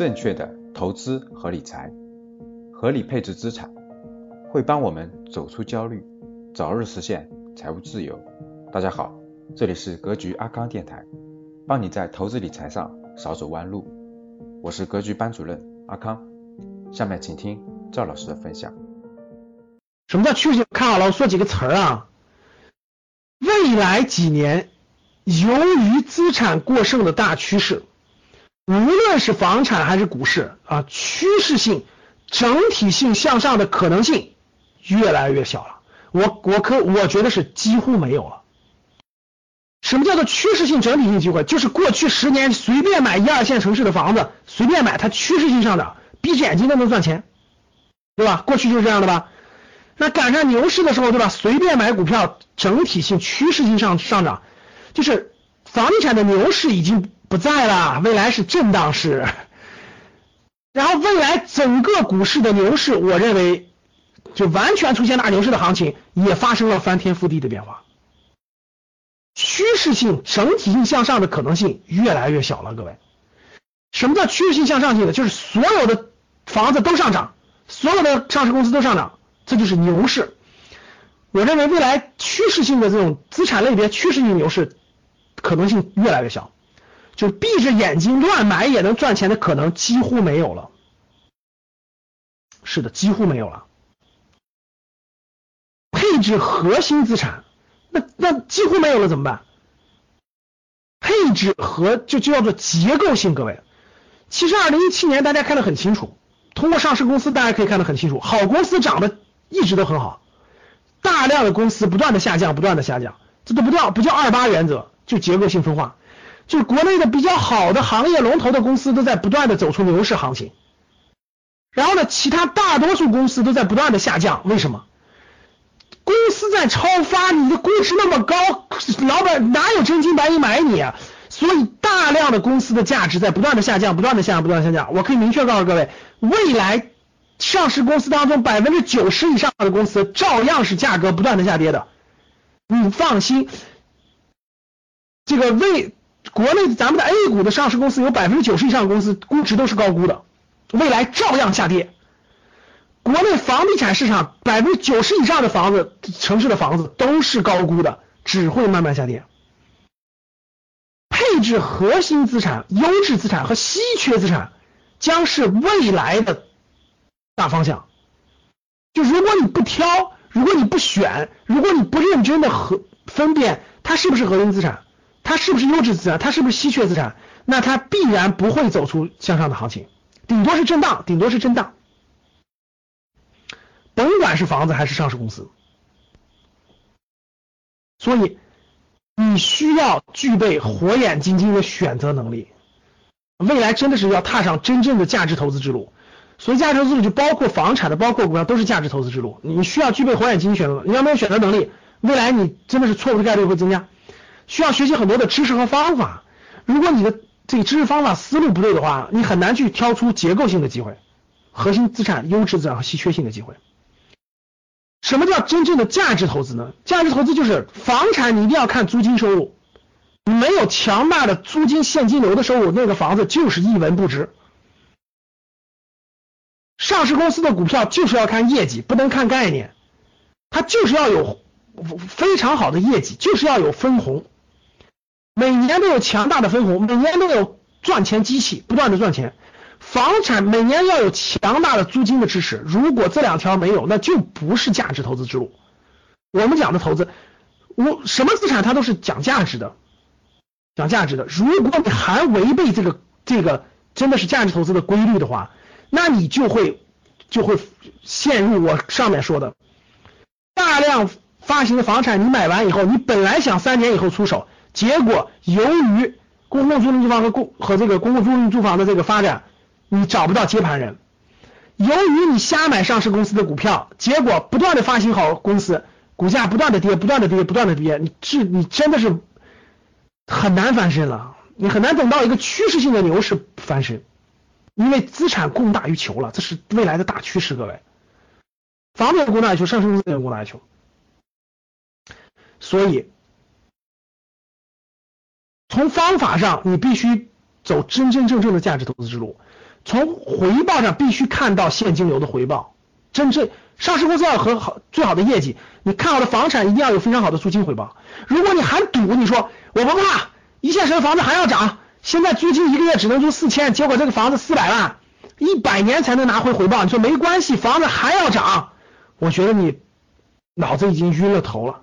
正确的投资和理财，合理配置资产，会帮我们走出焦虑，早日实现财务自由。大家好，这里是格局阿康电台，帮你在投资理财上少走弯路。我是格局班主任阿康，下面请听赵老师的分享。什么叫趋势？看好了，我说几个词儿啊。未来几年，由于资产过剩的大趋势。无论是房产还是股市啊，趋势性、整体性向上的可能性越来越小了。我我可我觉得是几乎没有了。什么叫做趋势性、整体性机会？就是过去十年随便买一二线城市的房子，随便买，它趋势性上涨，闭着眼睛都能赚钱，对吧？过去就是这样的吧？那赶上牛市的时候，对吧？随便买股票，整体性、趋势性上上涨，就是房地产的牛市已经。不在了，未来是震荡市，然后未来整个股市的牛市，我认为就完全出现大牛市的行情，也发生了翻天覆地的变化，趋势性、整体性向上的可能性越来越小了。各位，什么叫趋势性向上性的？就是所有的房子都上涨，所有的上市公司都上涨，这就是牛市。我认为未来趋势性的这种资产类别趋势性牛市可能性越来越小。就闭着眼睛乱买也能赚钱的可能几乎没有了，是的，几乎没有了。配置核心资产，那那几乎没有了怎么办？配置和就就叫做结构性，各位，其实二零一七年大家看得很清楚，通过上市公司大家可以看得很清楚，好公司涨得一直都很好，大量的公司不断的下降，不断的下降，这都不叫不叫二八原则，就结构性分化。就国内的比较好的行业龙头的公司都在不断的走出牛市行情，然后呢，其他大多数公司都在不断的下降。为什么？公司在超发，你的估值那么高，老板哪有真金白银买你啊？所以大量的公司的价值在不断的下降，不断的下降，不断的下降。我可以明确告诉各位，未来上市公司当中百分之九十以上的公司照样是价格不断的下跌的，你放心，这个未。国内咱们的 A 股的上市公司有百分之九十以上的公司估值都是高估的，未来照样下跌。国内房地产市场百分之九十以上的房子，城市的房子都是高估的，只会慢慢下跌。配置核心资产、优质资产和稀缺资产将是未来的大方向。就如果你不挑，如果你不选，如果你不认真的和分辨它是不是核心资产。它是不是优质资产？它是不是稀缺资产？那它必然不会走出向上的行情，顶多是震荡，顶多是震荡。甭管是房子还是上市公司，所以你需要具备火眼金睛的选择能力。未来真的是要踏上真正的价值投资之路，所以价值投资之路就包括房产的，包括股票，都是价值投资之路。你需要具备火眼金睛选择，你要没有选择能力，未来你真的是错误的概率会增加。需要学习很多的知识和方法，如果你的这个知识方法思路不对的话，你很难去挑出结构性的机会、核心资产、优质资产和稀缺性的机会。什么叫真正的价值投资呢？价值投资就是房产，你一定要看租金收入，你没有强大的租金现金流的收入，那个房子就是一文不值。上市公司的股票就是要看业绩，不能看概念，它就是要有非常好的业绩，就是要有分红。每年都有强大的分红，每年都有赚钱机器不断的赚钱。房产每年要有强大的租金的支持，如果这两条没有，那就不是价值投资之路。我们讲的投资，我什么资产它都是讲价值的，讲价值的。如果你还违背这个这个真的是价值投资的规律的话，那你就会就会陷入我上面说的大量发行的房产，你买完以后，你本来想三年以后出手。结果，由于公共租赁住房和公和这个公共租赁住房的这个发展，你找不到接盘人。由于你瞎买上市公司的股票，结果不断的发行好公司，股价不断的跌，不断的跌，不断的跌，你是你真的是很难翻身了，你很难等到一个趋势性的牛市翻身，因为资产供大于求了，这是未来的大趋势，各位，房子供大于求，上市公司也供大于求，所以。从方法上，你必须走真真正正的价值投资之路。从回报上必须看到现金流的回报。真正上市公司要和好最好的业绩，你看好的房产一定要有非常好的租金回报。如果你还赌，你说我不怕，一线城市房子还要涨，现在租金一个月只能租四千，结果这个房子四百万，一百年才能拿回回报。你说没关系，房子还要涨，我觉得你脑子已经晕了头了。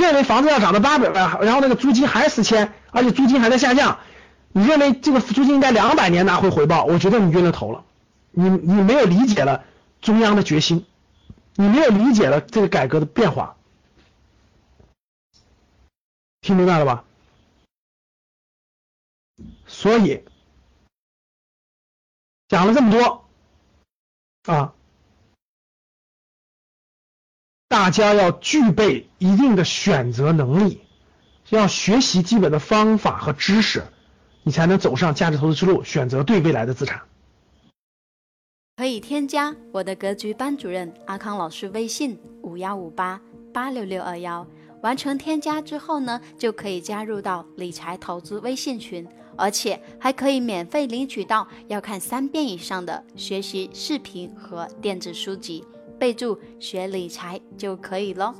认为房子要涨到八百万，然后那个租金还四千，而且租金还在下降，你认为这个租金应该两百年拿回回报？我觉得你晕了头了，你你没有理解了中央的决心，你没有理解了这个改革的变化，听明白了吧？所以讲了这么多啊。大家要具备一定的选择能力，要学习基本的方法和知识，你才能走上价值投资之路，选择对未来的资产。可以添加我的格局班主任阿康老师微信五幺五八八六六二幺，完成添加之后呢，就可以加入到理财投资微信群，而且还可以免费领取到要看三遍以上的学习视频和电子书籍。备注学理财就可以了。